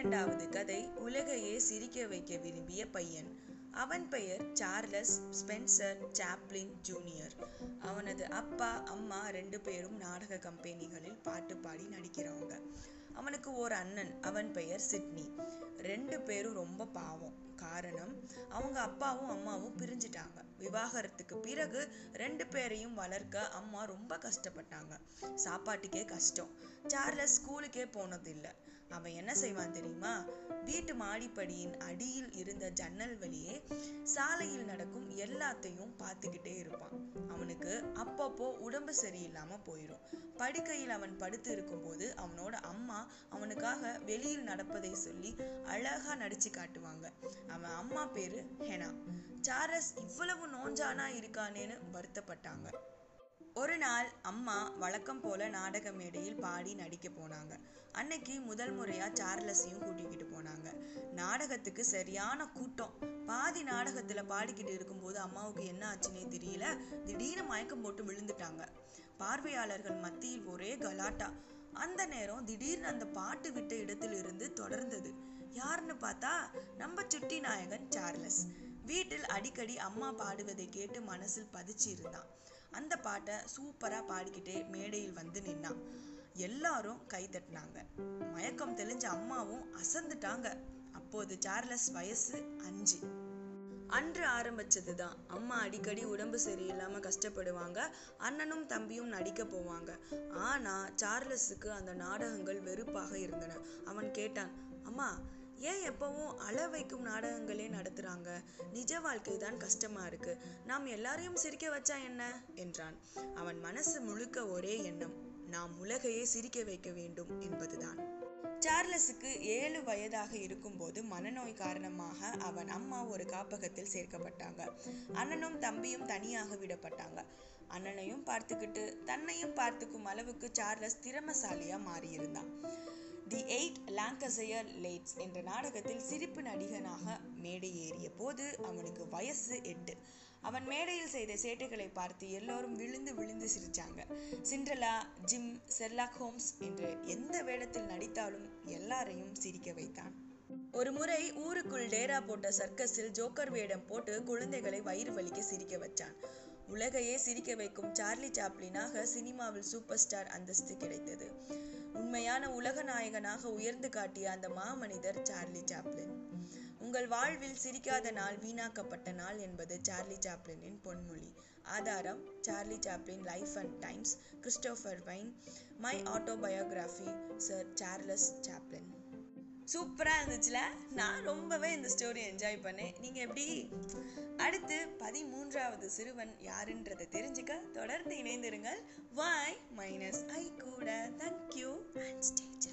பனிரெண்டாவது கதை உலகையே சிரிக்க வைக்க விரும்பிய பையன். அவன் பெயர் சார்லஸ் ஸ்பென்சர் சாப்ளின் ஜூனியர். அவனது அப்பா அம்மா ரெண்டு பேரும் நாடக கம்பெனிகளில் பாட்டு பாடி நடிக்கிறவங்க அவனுக்கு ஒரு அண்ணன் அவன் பெயர் சிட்னி. ரெண்டு பேரும் ரொம்ப பாவம். காரணம் அவங்க அப்பாவும் அம்மாவும் பிரிஞ்சிட்டாங்க. விவாகரத்துக்கு பிறகு ரெண்டு பேரையும் வளர்க்க அம்மா ரொம்ப கஷ்டப்பட்டாங்க. சாப்பாட்டுக்கே கஷ்டம். சார்லஸ் ஸ்கூலுக்கே போனதில்லை. அவன் என்ன செய்வான் தெரியுமா? வீட்டு மாடிப்படியின் அடியில் இருந்த ஜன்னல் வழியே சாலையில் நடக்கும் எல்லாத்தையும் பார்த்துக்கிட்டே இருப்பான். அவனுக்கு அப்பப்போ உடம்பு சரியில்லாம போயிடும் படுக்கையில் அவன் படுத்து இருக்கும்போது அவனோட அம்மா அவனுக்காக வெளியில் நடப்பதை சொல்லி அழகா நடிச்சு காட்டுவாங்க. அவன் அம்மா பேரு ஹெனா. சார்லஸ் இவ்வளவு நோஞ்சானா இருக்கானேன்னு வருத்தப்பட்டாங்க. ஒரு நாள் அம்மா வழக்கம் போல நாடக மேடையில் பாடி நடிக்க போனாங்க. அன்னைக்கு முதல் முறையா சார்லஸையும் கூட்டிக்கிட்டு போனாங்க. நாடகத்துக்கு சரியான கூட்டம். பாதி நாடகத்துல பாடிக்கிட்டு இருக்கும்போது அம்மாவுக்கு என்ன ஆச்சுன்னே தெரியல. திடீர்னு மயக்கம் போட்டு விழுந்துட்டாங்க. பார்வையாளர்கள் மத்தியில் ஒரே கலாட்டா. அந்த நேரம் திடீர்னு அந்த பாட்டு விட்ட இடத்திலிருந்து தொடர்ந்தது. யாருன்னு பார்த்தா நம்ம சுட்டி நாயகன் சார்லஸ். வீட்டில் அடிக்கடி அம்மா பாடுவதை கேட்டு மனசில் பதிச்சு இருந்தான் அந்த பாட்டை சூப்பரா பாடிக்கிட்டே மேடையில் வந்து நின்னான். எல்லாரும் கை தட்டினாங்க. மயக்கம் தெளிஞ்ச அம்மாவும் அசந்துட்டாங்க. அப்போது சார்லஸ் வயசு அஞ்சு. அன்று ஆரம்பிச்சதுதான். அம்மா அடிக்கடி உடம்பு சரியில்லாம கஷ்டப்படுவாங்க. அண்ணனும் தம்பியும் நடிக்க போவாங்க. ஆனா சார்லஸுக்கு அந்த நாடகங்கள் வெறுப்பாக இருந்தன. அவன் கேட்டான் அம்மா ஏன் எப்பவும் அள வைக்கும் நாடகங்களே நடத்துறாங்க? நிஜ வாழ்க்கை தான் கஷ்டமா இருக்கு. நாம் எல்லாரையும் சிரிக்க வச்சா என்ன? என்றான். அவன் மனசு முழுக்க ஒரே எண்ணம். நாம் உலகையே சிரிக்க வைக்க வேண்டும் என்பதுதான். சார்லஸுக்கு ஏழு வயதாக இருக்கும்போது மனநோய் காரணமாக அவன் அம்மா ஒரு காப்பகத்தில் சேர்க்கப்பட்டாங்க. அண்ணனும் தம்பியும் தனியாக விடப்பட்டாங்க. அண்ணனையும் பார்த்துக்கிட்டு தன்னையும் பார்த்துக்கும் அளவுக்கு சார்லஸ் திறமசாலியா மாறியிருந்தான். தி எயிட் லாங்கசையர் லேட்ஸ் என்ற நாடகத்தில் சிரிப்பு நடிகனாக மேடை ஏறிய போது அவனுக்கு வயசு எட்டு. அவன் மேடையில் செய்த சேட்டைகளை பார்த்து எல்லோரும் விழுந்து விழுந்து சிரிச்சாங்க. சிண்ட்ரலா ஜிம் செர்லாக் ஹோம்ஸ் என்று எந்த வேடத்தில் நடித்தாலும் எல்லாரையும் சிரிக்க வைத்தான். ஒரு முறை ஊருக்குள் டேரா போட்ட சர்க்கஸில் ஜோக்கர் வேடம் போட்டு குழந்தைகளை வயிறு வலிக்க சிரிக்க வச்சான். உலகையே சிரிக்க வைக்கும் சார்லி சாப்ளினாக சினிமாவில் சூப்பர் ஸ்டார் அந்தஸ்து கிடைத்தது. உண்மையான உலக நாயகனாக உயர்ந்து காட்டிய அந்த மாமனிதர் சார்லி சாப்ளின். உங்கள் வாழ்வில் சிரிக்காத நாள் வீணாக்கப்பட்ட நாள் என்பது சார்லி சாப்ளினின் பொன்மொழி. ஆதாரம் Charlie Chaplin life and times Christopher Vine my autobiography sir Charles Chaplin. சூப்பராக இருந்துச்சுல? நான் ரொம்பவே இந்த ஸ்டோரி என்ஜாய் பண்ணேன். நீங்கள் எப்படி? அடுத்து பதிமூன்றாவது சிறுவன் யாருன்றதை தெரிஞ்சுக்க தொடர்ந்து இணைந்திருங்கள். வாய் மைனஸ் ஐ கூட. Thank you and stage